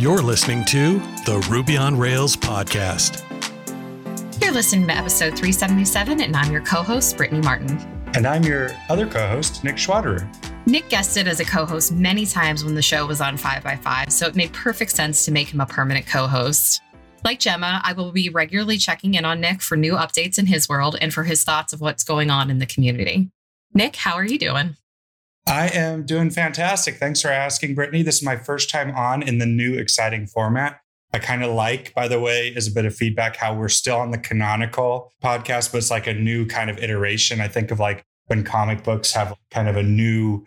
You're listening to the Ruby on Rails podcast. You're listening to episode 377, and I'm your co host, Brittany Martin. And I'm your other co host, Nick Schwaderer. Nick guested as a co host many times when the show was on 5by5, so it made perfect sense to make him a permanent co host. Like Gemma, I will be regularly checking in on Nick for new updates in his world and for his thoughts of what's going on in the community. Nick, how are you doing? I am doing fantastic. Thanks for asking, Brittany. This is my first time on in the new exciting format. I kind of like, by the way, as a bit of feedback, how we're still on the canonical podcast, but it's like a new kind of iteration. I think of like when comic books have kind of a new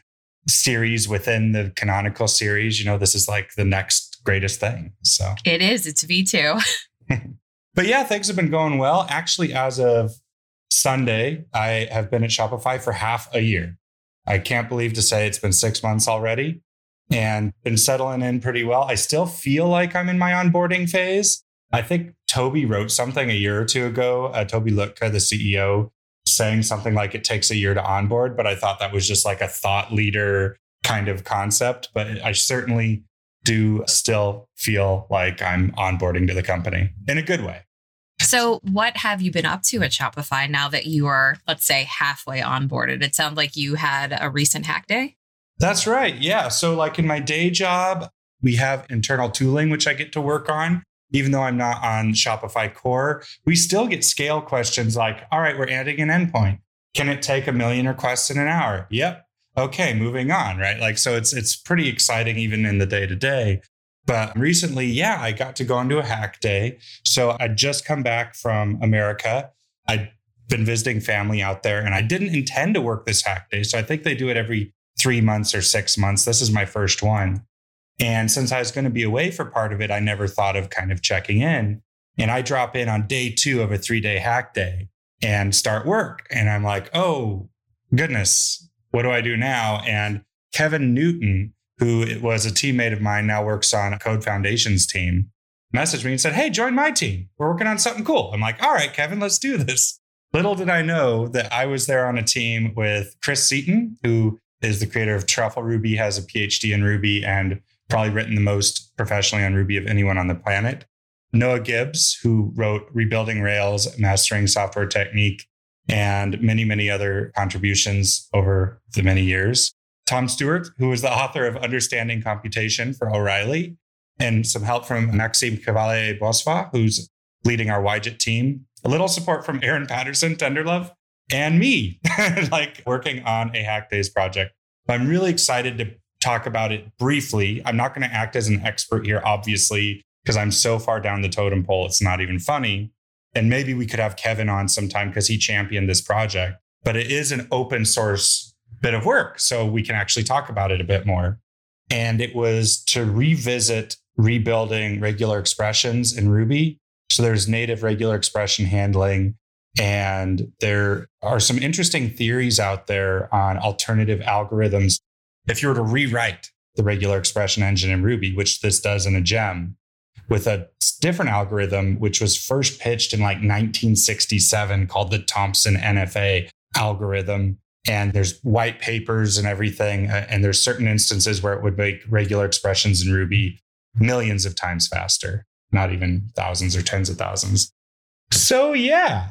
series within the canonical series. You know, this is like the next greatest thing. So it is. It's V2. but yeah, things have been going well. Actually, as of Sunday, I have been at Shopify for half a year. I can't believe to say it's been six months already and been settling in pretty well. I still feel like I'm in my onboarding phase. I think Tobi wrote something a year or two ago. Uh, Tobi Lütke, the CEO, saying something like it takes a year to onboard, but I thought that was just like a thought leader kind of concept. But I certainly do still feel like I'm onboarding to the company in a good way. So, what have you been up to at Shopify now that you are, let's say, halfway onboarded? It sounds like you had a recent hack day. That's right. Yeah. So, like in my day job, we have internal tooling, which I get to work on. Even though I'm not on Shopify core, we still get scale questions like, all right, we're adding an endpoint. Can it take a million requests in an hour? Yep. Okay, moving on, right? Like, so it's it's pretty exciting even in the day to day. But recently, yeah, I got to go into a hack day. So I'd just come back from America. I'd been visiting family out there and I didn't intend to work this hack day. So I think they do it every three months or six months. This is my first one. And since I was going to be away for part of it, I never thought of kind of checking in. And I drop in on day two of a three day hack day and start work. And I'm like, oh, goodness, what do I do now? And Kevin Newton, who was a teammate of mine, now works on a Code Foundations team, messaged me and said, Hey, join my team. We're working on something cool. I'm like, All right, Kevin, let's do this. Little did I know that I was there on a team with Chris Seaton, who is the creator of Truffle Ruby, has a PhD in Ruby, and probably written the most professionally on Ruby of anyone on the planet. Noah Gibbs, who wrote Rebuilding Rails, Mastering Software Technique, and many, many other contributions over the many years. Tom Stuart, who is the author of Understanding Computation for O'Reilly, and some help from Maxime Chevalier-Boisvert, who's leading our YJIT team. A little support from Aaron Patterson, Tenderlove, and me, like working on a Hack Days project. I'm really excited to talk about it briefly. I'm not going to act as an expert here, obviously, because I'm so far down the totem pole, it's not even funny. And maybe we could have Kevin on sometime because he championed this project. But it is an open source bit of work. So we can actually talk about it a bit more. And it was to revisit rebuilding regular expressions in Ruby. So there's native regular expression handling. And there are some interesting theories out there on alternative algorithms. If you were to rewrite the regular expression engine in Ruby, which this does in a gem, with a different algorithm, which was first pitched in like 1967 called the Thompson NFA algorithm and there's white papers and everything uh, and there's certain instances where it would make regular expressions in ruby millions of times faster not even thousands or tens of thousands. So yeah.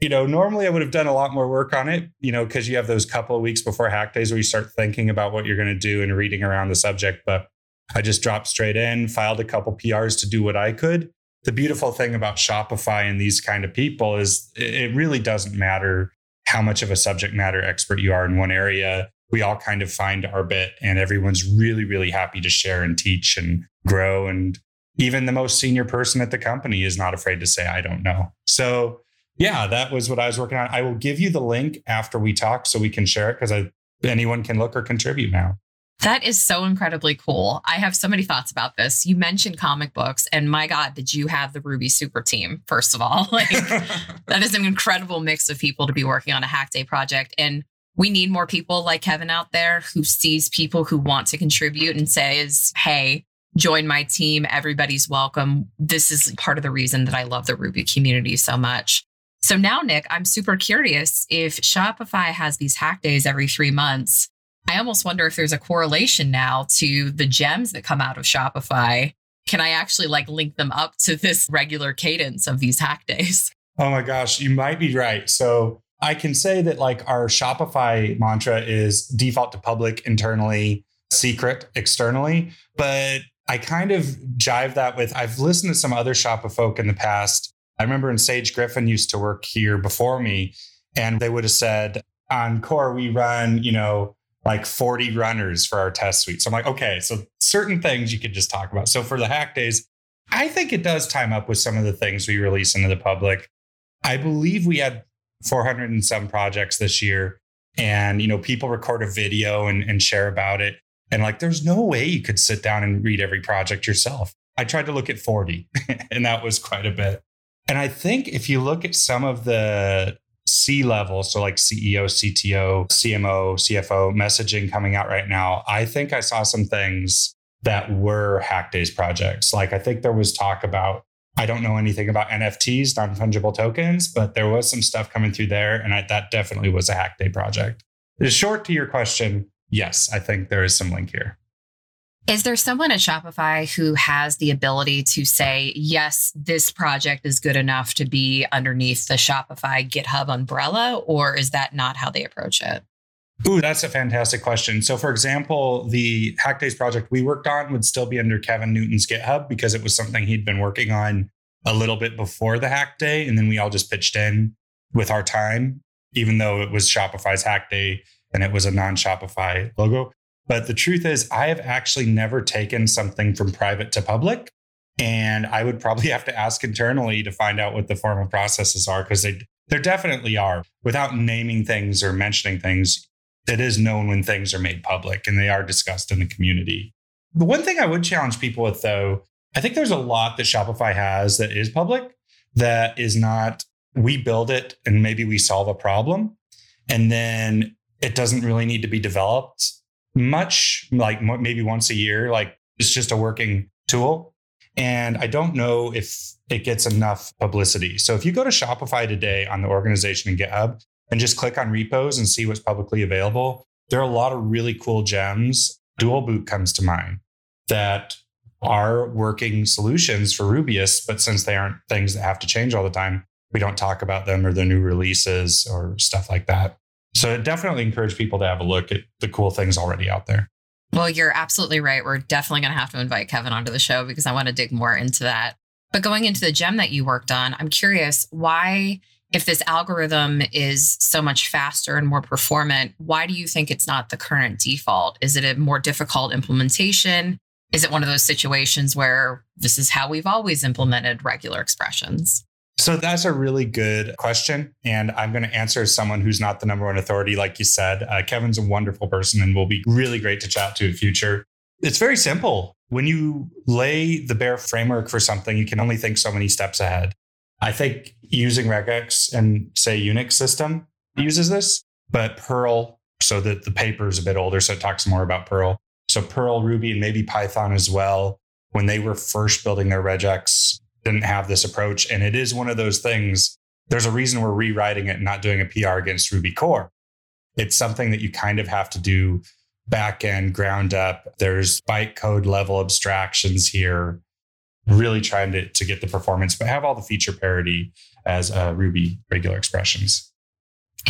You know normally i would have done a lot more work on it you know because you have those couple of weeks before hack days where you start thinking about what you're going to do and reading around the subject but i just dropped straight in filed a couple prs to do what i could. The beautiful thing about shopify and these kind of people is it really doesn't matter how much of a subject matter expert you are in one area. We all kind of find our bit, and everyone's really, really happy to share and teach and grow. And even the most senior person at the company is not afraid to say, I don't know. So, yeah, that was what I was working on. I will give you the link after we talk so we can share it because anyone can look or contribute now. That is so incredibly cool. I have so many thoughts about this. You mentioned comic books, and my God, did you have the Ruby Super Team, first of all? Like, that is an incredible mix of people to be working on a Hack Day project. And we need more people like Kevin out there who sees people who want to contribute and says, hey, join my team. Everybody's welcome. This is part of the reason that I love the Ruby community so much. So now, Nick, I'm super curious if Shopify has these hack days every three months I almost wonder if there's a correlation now to the gems that come out of Shopify can I actually like link them up to this regular cadence of these hack days? Oh my gosh, you might be right. So I can say that like our Shopify mantra is default to public internally, secret externally. But I kind of jive that with I've listened to some other Shopify folk in the past. I remember when Sage Griffin used to work here before me, and they would have said, on core, we run, you know, like 40 runners for our test suite. So I'm like, okay, so certain things you could just talk about. So for the hack days, I think it does time up with some of the things we release into the public. I believe we had 400 and some projects this year. And, you know, people record a video and, and share about it. And like, there's no way you could sit down and read every project yourself. I tried to look at 40, and that was quite a bit. And I think if you look at some of the C level, so like CEO, CTO, CMO, CFO messaging coming out right now, I think I saw some things that were Hack Days projects. Like I think there was talk about, I don't know anything about NFTs, non fungible tokens, but there was some stuff coming through there. And I, that definitely was a Hack Day project. Short to your question, yes, I think there is some link here. Is there someone at Shopify who has the ability to say, yes, this project is good enough to be underneath the Shopify GitHub umbrella, or is that not how they approach it? Ooh, that's a fantastic question. So, for example, the Hack Days project we worked on would still be under Kevin Newton's GitHub because it was something he'd been working on a little bit before the Hack Day. And then we all just pitched in with our time, even though it was Shopify's Hack Day and it was a non Shopify logo. But the truth is, I have actually never taken something from private to public. And I would probably have to ask internally to find out what the formal processes are because they there definitely are. Without naming things or mentioning things, it is known when things are made public and they are discussed in the community. The one thing I would challenge people with though, I think there's a lot that Shopify has that is public that is not we build it and maybe we solve a problem and then it doesn't really need to be developed much, like maybe once a year. Like it's just a working tool. And I don't know if it gets enough publicity. So if you go to Shopify today on the organization in GitHub and just click on repos and see what's publicly available, there are a lot of really cool gems. Dual boot comes to mind that are working solutions for Rubyists, but since they aren't things that have to change all the time, we don't talk about them or the new releases or stuff like that. So definitely encourage people to have a look at the cool things already out there. Well, you're absolutely right. We're definitely going to have to invite Kevin onto the show because I want to dig more into that. But going into the gem that you worked on, I'm curious why, if this algorithm is so much faster and more performant, why do you think it's not the current default? Is it a more difficult implementation? Is it one of those situations where this is how we've always implemented regular expressions? So that's a really good question. And I'm going to answer as someone who's not the number one authority, like you said. Uh, Kevin's a wonderful person and will be really great to chat to in future. It's very simple. When you lay the bare framework for something, you can only think so many steps ahead. I think using regex and say Unix system uses this, but Perl, so that the paper is a bit older, so it talks more about Perl. So Perl, Ruby, and maybe Python as well. When they were first building their regex didn't have this approach. And it is one of those things. There's a reason we're rewriting it and not doing a PR against Ruby core. It's something that you kind of have to do back end, ground up. There's bytecode level abstractions here, really trying to, to get the performance, but have all the feature parity as uh, Ruby regular expressions.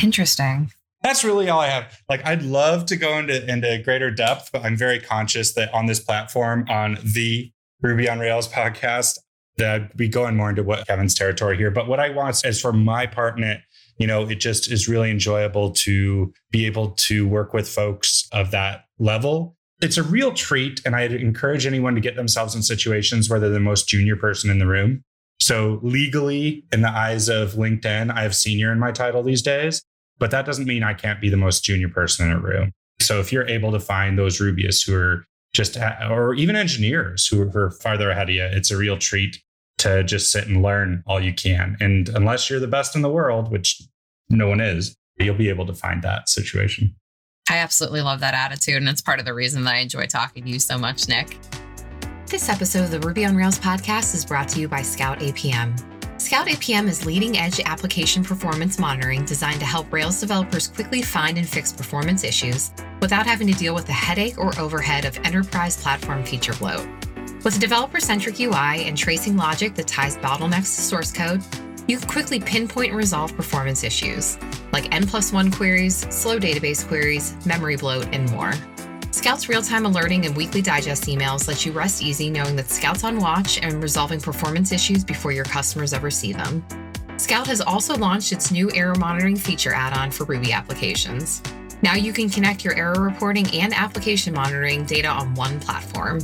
Interesting. That's really all I have. Like, I'd love to go into, into greater depth, but I'm very conscious that on this platform, on the Ruby on Rails podcast, that we going more into what Kevin's territory here. But what I want is for my part in it, you know, it just is really enjoyable to be able to work with folks of that level. It's a real treat. And I'd encourage anyone to get themselves in situations where they're the most junior person in the room. So, legally, in the eyes of LinkedIn, I have senior in my title these days, but that doesn't mean I can't be the most junior person in a room. So, if you're able to find those Rubyists who are just, or even engineers who are farther ahead of you, it's a real treat to just sit and learn all you can. And unless you're the best in the world, which no one is, you'll be able to find that situation. I absolutely love that attitude. And it's part of the reason that I enjoy talking to you so much, Nick. This episode of the Ruby on Rails podcast is brought to you by Scout APM. Scout APM is leading edge application performance monitoring designed to help Rails developers quickly find and fix performance issues without having to deal with the headache or overhead of enterprise platform feature bloat. With a developer centric UI and tracing logic that ties bottlenecks to source code, you can quickly pinpoint and resolve performance issues like N plus one queries, slow database queries, memory bloat, and more. Scout's real time alerting and weekly digest emails let you rest easy knowing that Scout's on watch and resolving performance issues before your customers ever see them. Scout has also launched its new error monitoring feature add on for Ruby applications. Now you can connect your error reporting and application monitoring data on one platform.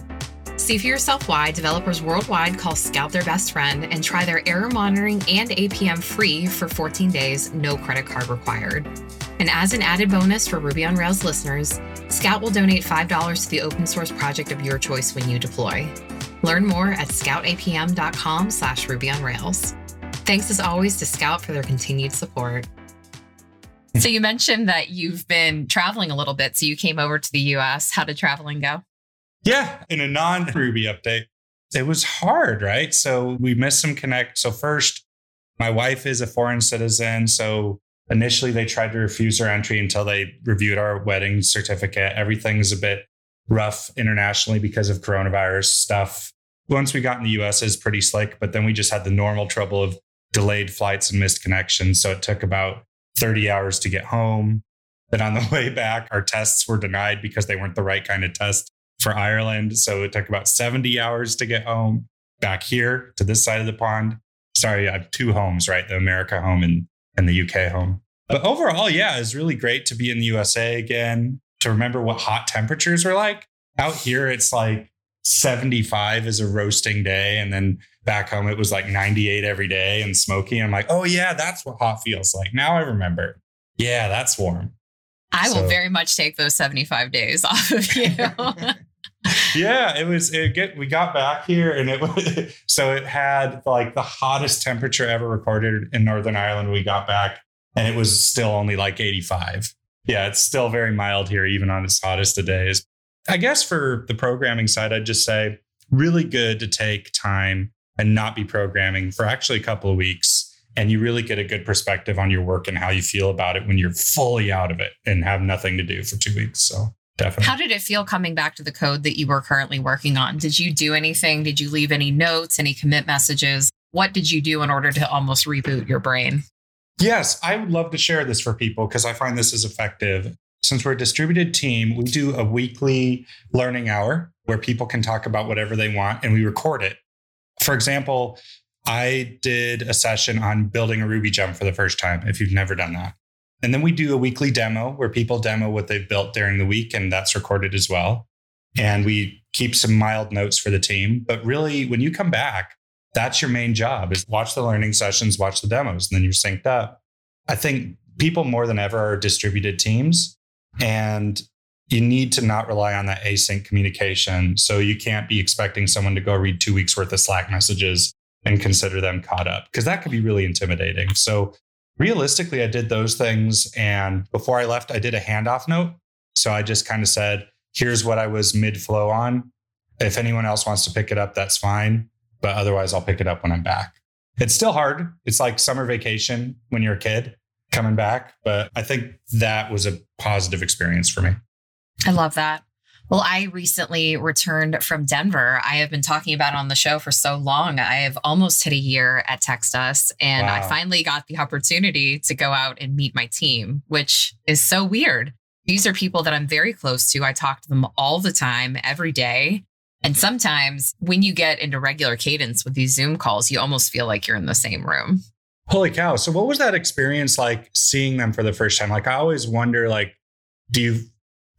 See for yourself why developers worldwide call Scout their best friend and try their error monitoring and APM free for 14 days, no credit card required. And as an added bonus for Ruby on Rails listeners, Scout will donate $5 to the open source project of your choice when you deploy. Learn more at scoutapm.com slash Ruby on Rails. Thanks as always to Scout for their continued support. So you mentioned that you've been traveling a little bit. So you came over to the US. How did traveling go? Yeah, in a non Ruby update, it was hard, right? So we missed some connect. So first, my wife is a foreign citizen. So initially they tried to refuse her entry until they reviewed our wedding certificate. Everything's a bit rough internationally because of coronavirus stuff. Once we got in the US, is pretty slick, but then we just had the normal trouble of delayed flights and missed connections. So it took about 30 hours to get home. Then on the way back, our tests were denied because they weren't the right kind of test for Ireland. So it took about 70 hours to get home back here to this side of the pond. Sorry, I have two homes, right? The America home and, and the UK home. But overall, yeah, it's really great to be in the USA again, to remember what hot temperatures are like. Out here, it's like 75 is a roasting day. And then back home, it was like 98 every day and smoky. I'm like, oh, yeah, that's what hot feels like. Now I remember. Yeah, that's warm. I so. will very much take those 75 days off of you. yeah, it was it get we got back here and it was so it had like the hottest temperature ever recorded in Northern Ireland we got back and it was still only like 85. Yeah, it's still very mild here even on its hottest of days. I guess for the programming side I'd just say really good to take time and not be programming for actually a couple of weeks and you really get a good perspective on your work and how you feel about it when you're fully out of it and have nothing to do for 2 weeks. So Definitely. How did it feel coming back to the code that you were currently working on? Did you do anything? Did you leave any notes, any commit messages? What did you do in order to almost reboot your brain? Yes, I would love to share this for people because I find this is effective. Since we're a distributed team, we do a weekly learning hour where people can talk about whatever they want and we record it. For example, I did a session on building a Ruby gem for the first time, if you've never done that. And then we do a weekly demo where people demo what they've built during the week, and that's recorded as well. And we keep some mild notes for the team. But really, when you come back, that's your main job is watch the learning sessions, watch the demos, and then you're synced up. I think people more than ever are distributed teams. And you need to not rely on that async communication. So you can't be expecting someone to go read two weeks worth of Slack messages and consider them caught up because that could be really intimidating. So realistically, I did those things. And before I left, I did a handoff note. So I just kind of said, here's what I was mid flow on. If anyone else wants to pick it up, that's fine. But otherwise, I'll pick it up when I'm back. It's still hard. It's like summer vacation when you're a kid coming back. But I think that was a positive experience for me. I love that. Well, I recently returned from Denver. I have been talking about on the show for so long. I have almost hit a year at TextUs, and wow. I finally got the opportunity to go out and meet my team, which is so weird. These are people that I'm very close to. I talk to them all the time, every day. And sometimes when you get into regular cadence with these Zoom calls, you almost feel like you're in the same room. Holy cow. So what was that experience like seeing them for the first time? Like I always wonder like do you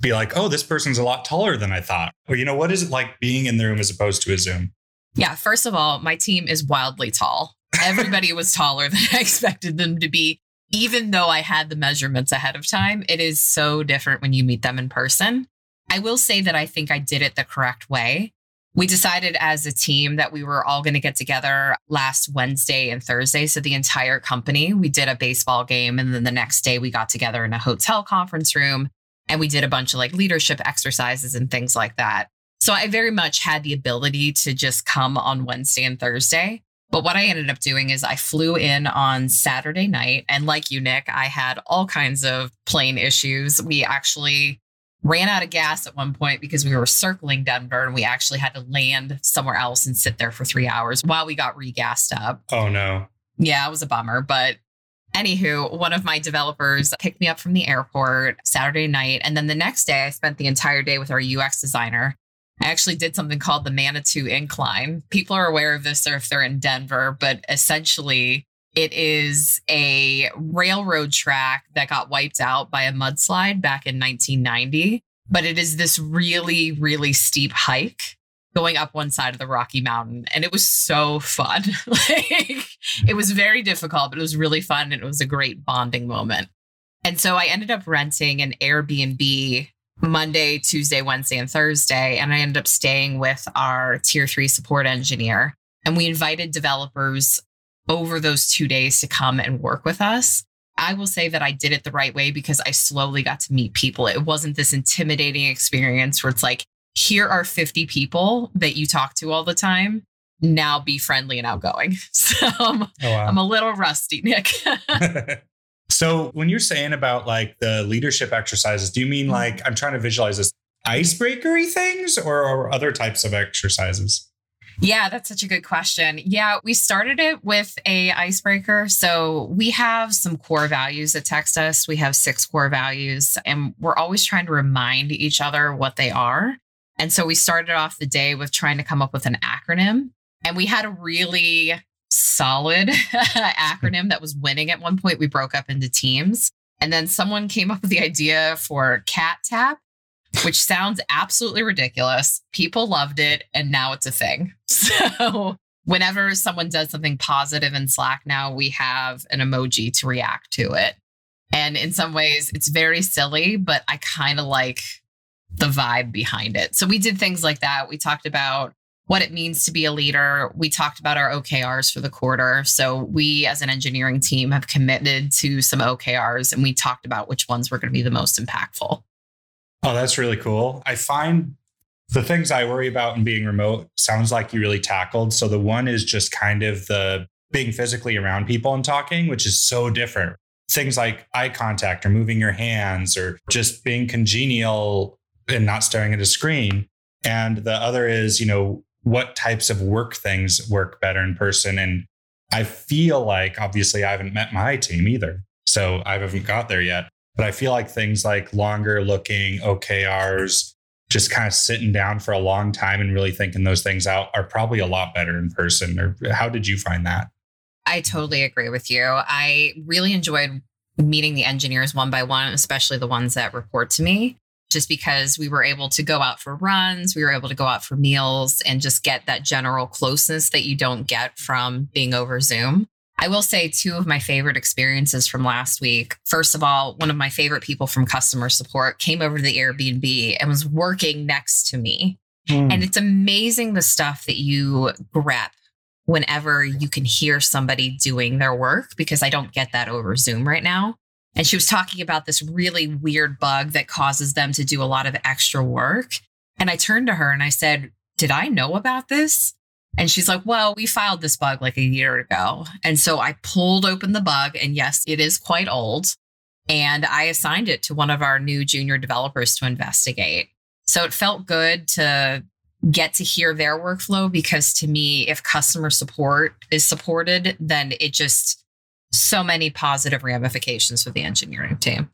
be like, oh, this person's a lot taller than I thought. Or, you know, what is it like being in the room as opposed to a Zoom? Yeah. First of all, my team is wildly tall. Everybody was taller than I expected them to be. Even though I had the measurements ahead of time, it is so different when you meet them in person. I will say that I think I did it the correct way. We decided as a team that we were all going to get together last Wednesday and Thursday. So the entire company, we did a baseball game. And then the next day we got together in a hotel conference room and we did a bunch of like leadership exercises and things like that. So I very much had the ability to just come on Wednesday and Thursday. But what I ended up doing is I flew in on Saturday night. And like you, Nick, I had all kinds of plane issues. We actually ran out of gas at one point because we were circling Denver and we actually had to land somewhere else and sit there for three hours while we got regassed up. Oh no. Yeah, it was a bummer. But anywho, one of my developers picked me up from the airport Saturday night. And then the next day, I spent the entire day with our UX designer. I actually did something called the Manitou Incline. People are aware of this if they're in Denver, but essentially, it is a railroad track that got wiped out by a mudslide back in 1990. But it is this really, really steep hike going up one side of the Rocky Mountain. And it was so fun. like it was very difficult, but it was really fun. And it was a great bonding moment. And so I ended up renting an Airbnb Monday, Tuesday, Wednesday, and Thursday. And I ended up staying with our tier three support engineer. And we invited developers over those two days to come and work with us. I will say that I did it the right way because I slowly got to meet people. It wasn't this intimidating experience where it's like, here are 50 people that you talk to all the time. Now be friendly and outgoing. So oh, wow. I'm a little rusty, Nick. so when you're saying about like the leadership exercises, do you mean mm-hmm. like I'm trying to visualize this icebreakery things or, or other types of exercises? Yeah, that's such a good question. Yeah, we started it with a icebreaker. So we have some core values at TextUs. We have six core values, and we're always trying to remind each other what they are. And so we started off the day with trying to come up with an acronym. And we had a really solid acronym that was winning at one point. We broke up into teams. And then someone came up with the idea for cat tap which sounds absolutely ridiculous. People loved it, and now it's a thing. So, whenever someone does something positive in Slack, now we have an emoji to react to it. And in some ways, it's very silly, but I kind of like the vibe behind it. So, we did things like that. We talked about what it means to be a leader. We talked about our OKRs for the quarter. So, we as an engineering team have committed to some OKRs and we talked about which ones were going to be the most impactful. Oh, that's really cool. I find the things I worry about in being remote sounds like you really tackled. So the one is just kind of the being physically around people and talking, which is so different. Things like eye contact or moving your hands or just being congenial and not staring at a screen. And the other is, you know, what types of work things work better in person. And I feel like obviously I haven't met my team either. So I haven't got there yet. But I feel like things like longer looking OKRs, just kind of sitting down for a long time and really thinking those things out are probably a lot better in person. Or how did you find that? I totally agree with you. I really enjoyed meeting the engineers one by one, especially the ones that report to me, just because we were able to go out for runs, we were able to go out for meals and just get that general closeness that you don't get from being over Zoom. I will say two of my favorite experiences from last week. First of all, one of my favorite people from customer support came over to the Airbnb and was working next to me. Mm. And it's amazing the stuff that you grep whenever you can hear somebody doing their work because I don't get that over Zoom right now. And she was talking about this really weird bug that causes them to do a lot of extra work. And I turned to her and I said, Did I know about this? And she's like, Well, we filed this bug like a year ago. And so I pulled open the bug, and yes, it is quite old. And I assigned it to one of our new junior developers to investigate. So it felt good to get to hear their workflow because to me, if customer support is supported, then it just so many positive ramifications for the engineering team.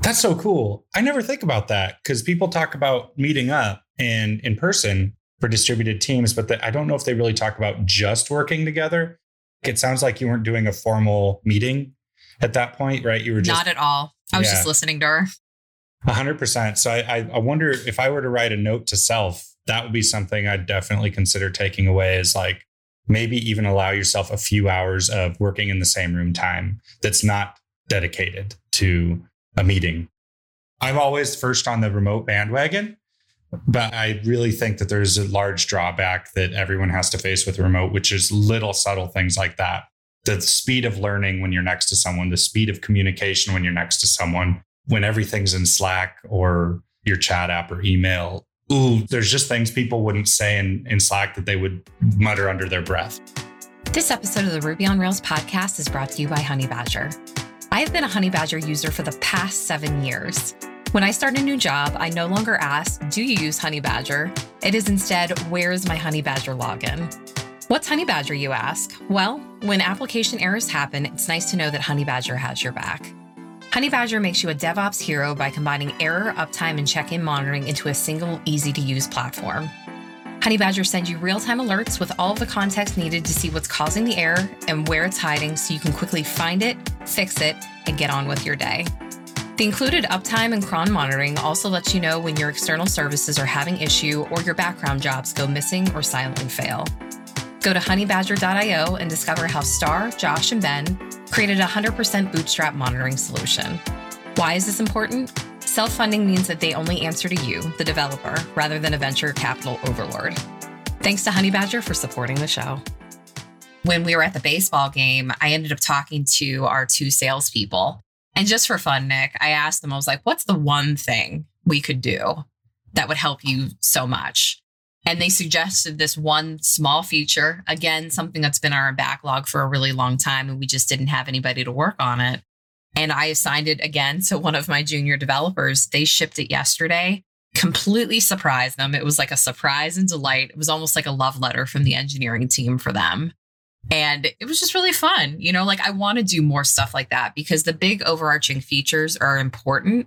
That's so cool. I never think about that because people talk about meeting up and in person, for distributed teams, but the, I don't know if they really talk about just working together. It sounds like you weren't doing a formal meeting at that point, right? You were just not at all. I was yeah. just listening to her. A hundred percent. So I, I wonder if I were to write a note to self, that would be something I'd definitely consider taking away is like maybe even allow yourself a few hours of working in the same room time that's not dedicated to a meeting. I'm always first on the remote bandwagon. But I really think that there's a large drawback that everyone has to face with remote, which is little subtle things like that. The speed of learning when you're next to someone, the speed of communication when you're next to someone, when everything's in Slack or your chat app or email. Ooh, there's just things people wouldn't say in, in Slack that they would mutter under their breath. This episode of the Ruby on Rails podcast is brought to you by Honeybadger. I have been a Honeybadger user for the past seven years. When I start a new job, I no longer ask, Do you use Honeybadger? It is instead, Where is my Honeybadger login? What's Honeybadger, you ask? Well, when application errors happen, it's nice to know that Honeybadger has your back. Honeybadger makes you a DevOps hero by combining error, uptime, and check in monitoring into a single, easy to use platform. Honeybadger sends you real time alerts with all the context needed to see what's causing the error and where it's hiding so you can quickly find it, fix it, and get on with your day. The included uptime and cron monitoring also lets you know when your external services are having issue or your background jobs go missing or silently fail. Go to honeybadger.io and discover how Starr, Josh, and Ben created a 100% bootstrap monitoring solution. Why is this important? Self funding means that they only answer to you, the developer, rather than a venture capital overlord. Thanks to Honeybadger for supporting the show. When we were at the baseball game, I ended up talking to our two salespeople. And just for fun, Nick, I asked them, I was like, what's the one thing we could do that would help you so much? And they suggested this one small feature, again, something that's been our backlog for a really long time, and we just didn't have anybody to work on it. And I assigned it again to one of my junior developers. They shipped it yesterday, completely surprised them. It was like a surprise and delight. It was almost like a love letter from the engineering team for them. And it was just really fun. You know, like I want to do more stuff like that because the big overarching features are important.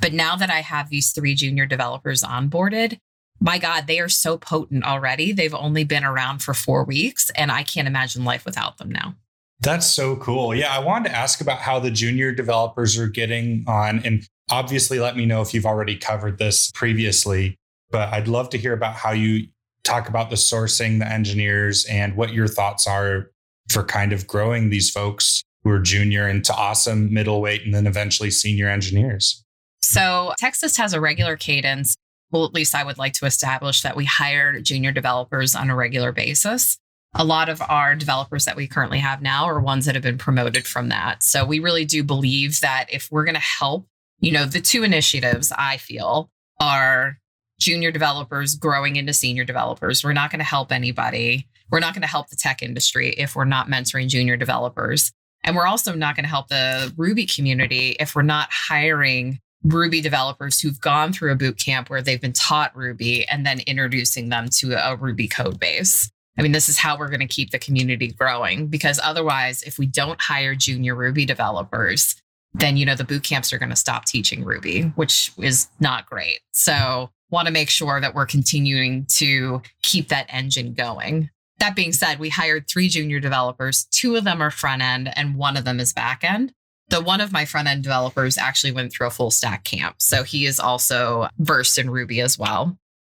But now that I have these three junior developers onboarded, my God, they are so potent already. They've only been around for four weeks, and I can't imagine life without them now. That's so cool. Yeah, I wanted to ask about how the junior developers are getting on. And obviously, let me know if you've already covered this previously, but I'd love to hear about how you talk about the sourcing, the engineers, and what your thoughts are for kind of growing these folks who are junior into awesome middleweight and then eventually senior engineers. So, TextUs has a regular cadence well, at least I would like to establish that we hire junior developers on a regular basis. A lot of our developers that we currently have now are ones that have been promoted from that. So we really do believe that if we're going to help, you know, the two initiatives I feel are junior developers growing into senior developers. We're not going to help anybody. We're not going to help the tech industry if we're not mentoring junior developers. And we're also not going to help the Ruby community if we're not hiring Ruby developers who've gone through a boot camp where they've been taught Ruby and then introducing them to a Ruby code base. I mean, this is how we're going to keep the community growing because otherwise, if we don't hire junior Ruby developers, then, you know, the boot camps are going to stop teaching Ruby, which is not great. So, want to make sure that we're continuing to keep that engine going. That being said, we hired three junior developers. Two of them are front end and one of them is back end the one of my front end developers actually went through a full stack camp. So he is also versed in Ruby as well.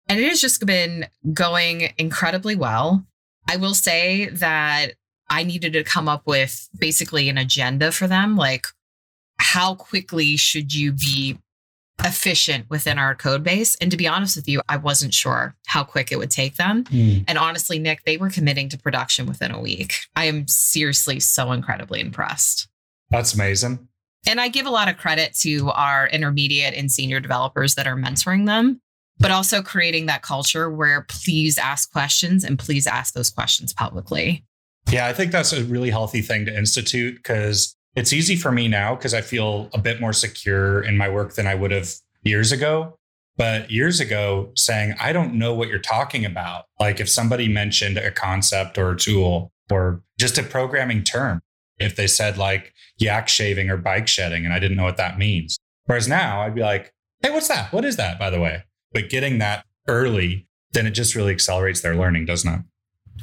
And it has just been going incredibly well. I will say that I needed to come up with basically an agenda for them. Like, how quickly should you be efficient within our code base? And to be honest with you, I wasn't sure how quick it would take them. Mm. And honestly, Nick, they were committing to production within a week. I am seriously so incredibly impressed. That's amazing. And I give a lot of credit to our intermediate and senior developers that are mentoring them, but also creating that culture where please ask questions and please ask those questions publicly. Yeah, I think that's a really healthy thing to institute because it's easy for me now because I feel a bit more secure in my work than I would have years ago. But years ago, saying, I don't know what you're talking about. Like if somebody mentioned a concept or a tool or just a programming term, if they said like yak shaving or bike shedding and I didn't know what that means. Whereas now I'd be like, hey, what's that? What is that, by the way? But getting that early, then it just really accelerates their learning, doesn't it?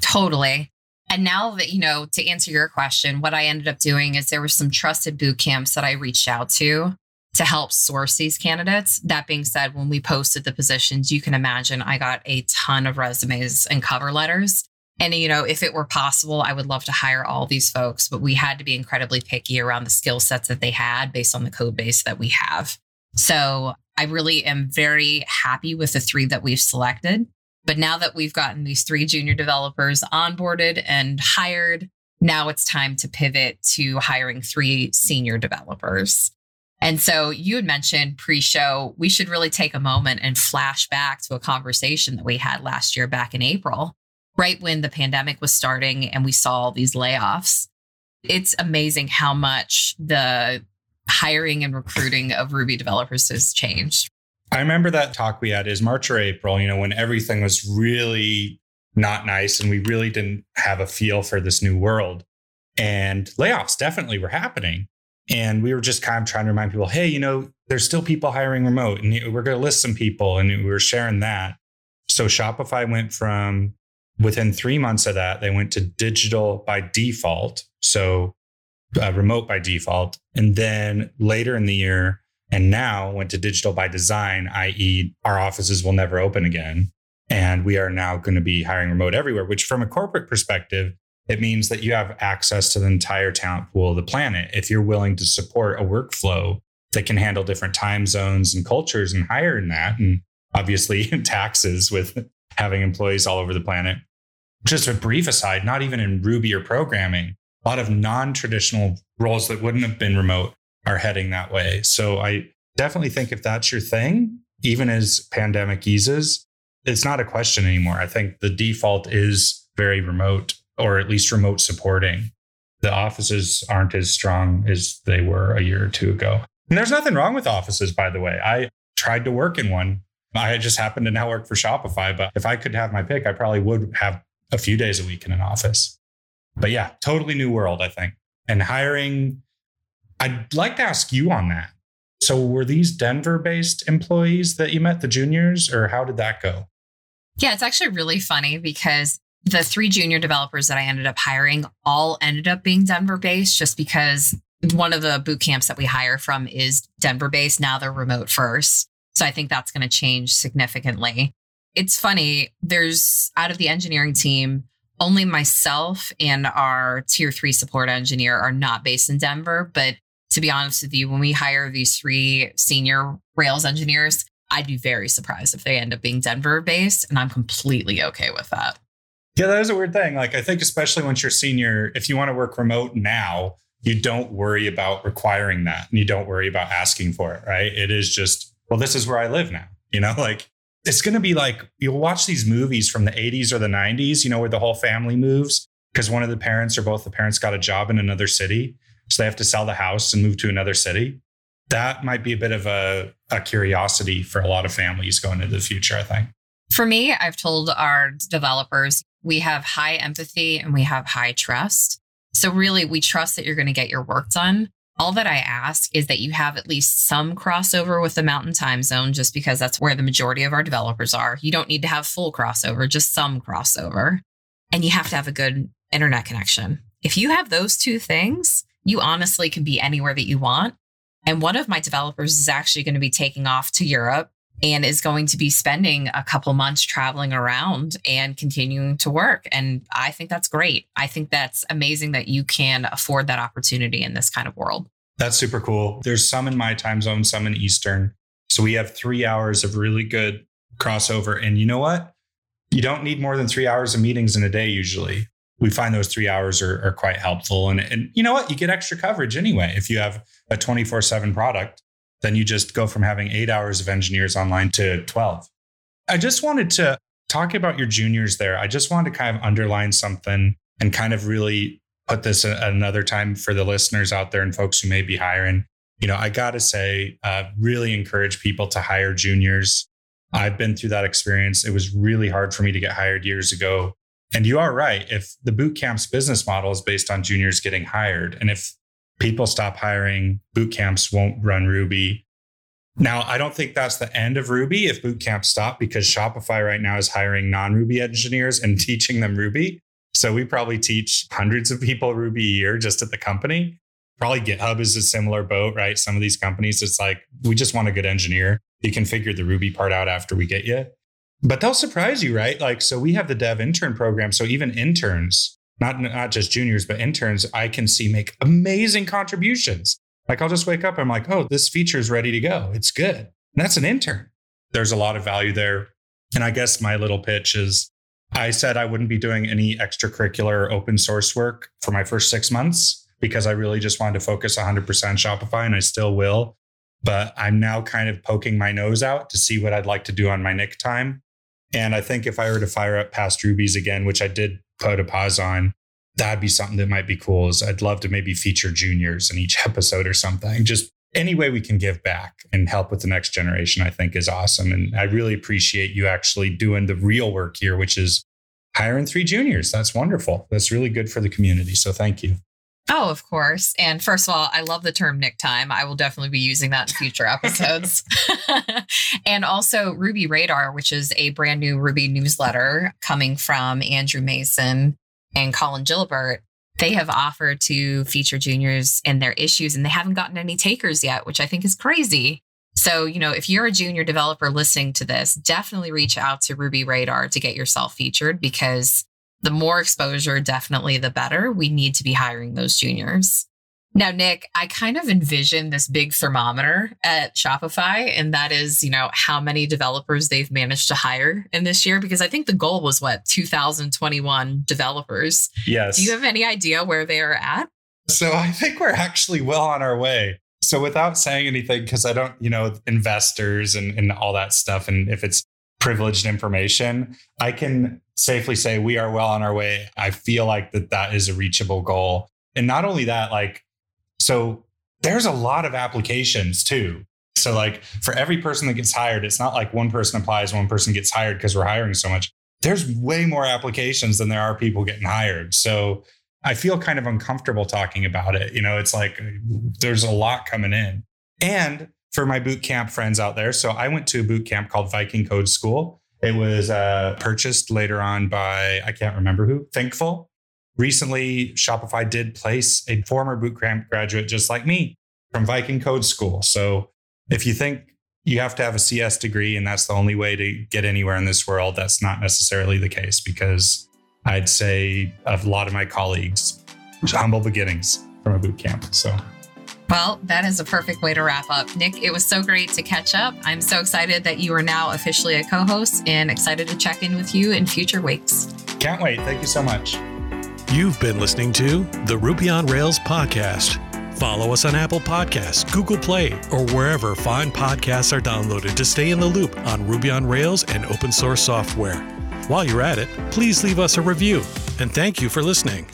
Totally. And now that, you know, to answer your question, what I ended up doing is there were some trusted boot camps that I reached out to to help source these candidates. That being said, when we posted the positions, you can imagine I got a ton of resumes and cover letters. And, you know, if it were possible, I would love to hire all these folks, but we had to be incredibly picky around the skill sets that they had based on the code base that we have. So I really am very happy with the three that we've selected. But now that we've gotten these three junior developers onboarded and hired, now it's time to pivot to hiring three senior developers. And so you had mentioned pre show, we should really take a moment and flash back to a conversation that we had last year back in April right when the pandemic was starting and we saw these layoffs. It's amazing how much the hiring and recruiting of Ruby developers has changed? I remember that talk we had is March or April, you know, when everything was really not nice and we really didn't have a feel for this new world. And layoffs definitely were happening. And we were just kind of trying to remind people, hey, you know, there's still people hiring remote and we're going to list some people. And we were sharing that. So Shopify went from within three months of that, they went to digital by default. So uh, remote by default. And then later in the year, and now went to digital by design, i.e., our offices will never open again. And we are now going to be hiring remote everywhere, which from a corporate perspective, it means that you have access to the entire talent pool of the planet. If you're willing to support a workflow that can handle different time zones and cultures and hire in that, and obviously taxes with having employees all over the planet. Just a brief aside, not even in Ruby or programming, a lot of non traditional roles that wouldn't have been remote are heading that way. So I definitely think if that's your thing, even as pandemic eases, it's not a question anymore. I think the default is very remote or at least remote supporting. The offices aren't as strong as they were a year or two ago. And there's nothing wrong with offices, by the way. I tried to work in one. I just happened to now work for Shopify, but if I could have my pick, I probably would have a few days a week in an office. But yeah, totally new world, I think. And hiring, I'd like to ask you on that. So were these Denver based employees that you met, the juniors, or how did that go? Yeah, it's actually really funny because the three junior developers that I ended up hiring all ended up being Denver based just because one of the boot camps that we hire from is Denver based. Now they're remote first. So I think that's going to change significantly. It's funny, there's out of the engineering team, only myself and our tier three support engineer are not based in Denver. But to be honest with you, when we hire these three senior Rails engineers, I'd be very surprised if they end up being Denver based. And I'm completely okay with that. Yeah, that is a weird thing. Like, I think, especially once you're senior, if you want to work remote now, you don't worry about requiring that and you don't worry about asking for it, right? It is just, well, this is where I live now. You know, like it's going to be like you'll watch these movies from the 80s or the 90s, you know, where the whole family moves because one of the parents or both the parents got a job in another city. So they have to sell the house and move to another city. That might be a bit of a, a curiosity for a lot of families going into the future, I think. For me, I've told our developers we have high empathy and we have high trust. So, really, we trust that you're going to get your work done. All that I ask is that you have at least some crossover with the mountain time zone, just because that's where the majority of our developers are. You don't need to have full crossover, just some crossover. And you have to have a good internet connection. If you have those two things, you honestly can be anywhere that you want. And one of my developers is actually going to be taking off to Europe and is going to be spending a couple months traveling around and continuing to work. And I think that's great. I think that's amazing that you can afford that opportunity in this kind of world. That's super cool. There's some in my time zone, some in Eastern. So we have three hours of really good crossover. And you know what? You don't need more than three hours of meetings in a day usually. We find those three hours are, are quite helpful. And, and you know what? You get extra coverage anyway if you have a 24 7 product then you just go from having eight hours of engineers online to 12. I just wanted to talk about your juniors there. I just wanted to kind of underline something and kind of really put this another time for the listeners out there and folks who may be hiring. You know, I got to say, uh, really encourage people to hire juniors. I've been through that experience. It was really hard for me to get hired years ago. And you are right. If the boot camp's business model is based on juniors getting hired, and if people stop hiring, boot camps won't run Ruby. Now, I don't think that's the end of Ruby if boot camps stop because Shopify right now is hiring non Ruby engineers and teaching them Ruby. So we probably teach hundreds of people Ruby a year just at the company. Probably GitHub is a similar boat, right? Some of these companies, it's like, we just want a good engineer. You can figure the Ruby part out after we get you. But they'll surprise you, right? Like, so we have the dev intern program. So even interns not not just juniors but interns i can see make amazing contributions. Like i'll just wake up i'm like oh this feature is ready to go. It's good. And that's an intern. There's a lot of value there. And i guess my little pitch is i said i wouldn't be doing any extracurricular open source work for my first six months because i really just wanted to focus 100% shopify and i still will. But i'm now kind of poking my nose out to see what i'd like to do on my nick time. And i think if i were to fire up past rubies again which i did pause on, that'd be something that might be cool. Is I'd love to maybe feature juniors in each episode or something. Just any way we can give back and help with the next generation, I think is awesome. And I really appreciate you actually doing the real work here, which is hiring three juniors. That's wonderful. That's really good for the community. So thank you. Oh, of course. And first of all, I love the term Nick time. I will definitely be using that in future episodes. and also Ruby Radar, which is a brand new Ruby newsletter coming from Andrew Mason and Colin Gilbert. They have offered to feature juniors in their issues and they haven't gotten any takers yet, which I think is crazy. So, you know, if you're a junior developer listening to this, definitely reach out to Ruby Radar to get yourself featured because the more exposure, definitely the better. We need to be hiring those juniors. Now, Nick, I kind of envision this big thermometer at Shopify, and that is, you know, how many developers they've managed to hire in this year, because I think the goal was what, 2021 developers. Yes. Do you have any idea where they are at? So I think we're actually well on our way. So without saying anything, because I don't, you know, investors and, and all that stuff, and if it's privileged information, I can safely say we are well on our way. I feel like that that is a reachable goal. And not only that, like, so there's a lot of applications too. So, like, for every person that gets hired, it's not like one person applies, one person gets hired because we're hiring so much. There's way more applications than there are people getting hired. So, I feel kind of uncomfortable talking about it. You know, it's like there's a lot coming in. And for my boot camp friends out there, so I went to a boot camp called Viking Code School. It was uh, purchased later on by, I can't remember who, Thinkful. Recently, Shopify did place a former bootcamp graduate just like me from Viking Code School. So if you think you have to have a CS degree and that's the only way to get anywhere in this world, that's not necessarily the case because I'd say a lot of my colleagues, humble beginnings from a boot camp. So well, that is a perfect way to wrap up. Nick, it was so great to catch up. I'm so excited that you are now officially a co host and excited to check in with you in future weeks. Can't wait. Thank you so much. You've been listening to the Ruby on Rails podcast. Follow us on Apple Podcasts, Google Play, or wherever fine podcasts are downloaded to stay in the loop on Ruby on Rails and open source software. While you're at it, please leave us a review. And thank you for listening.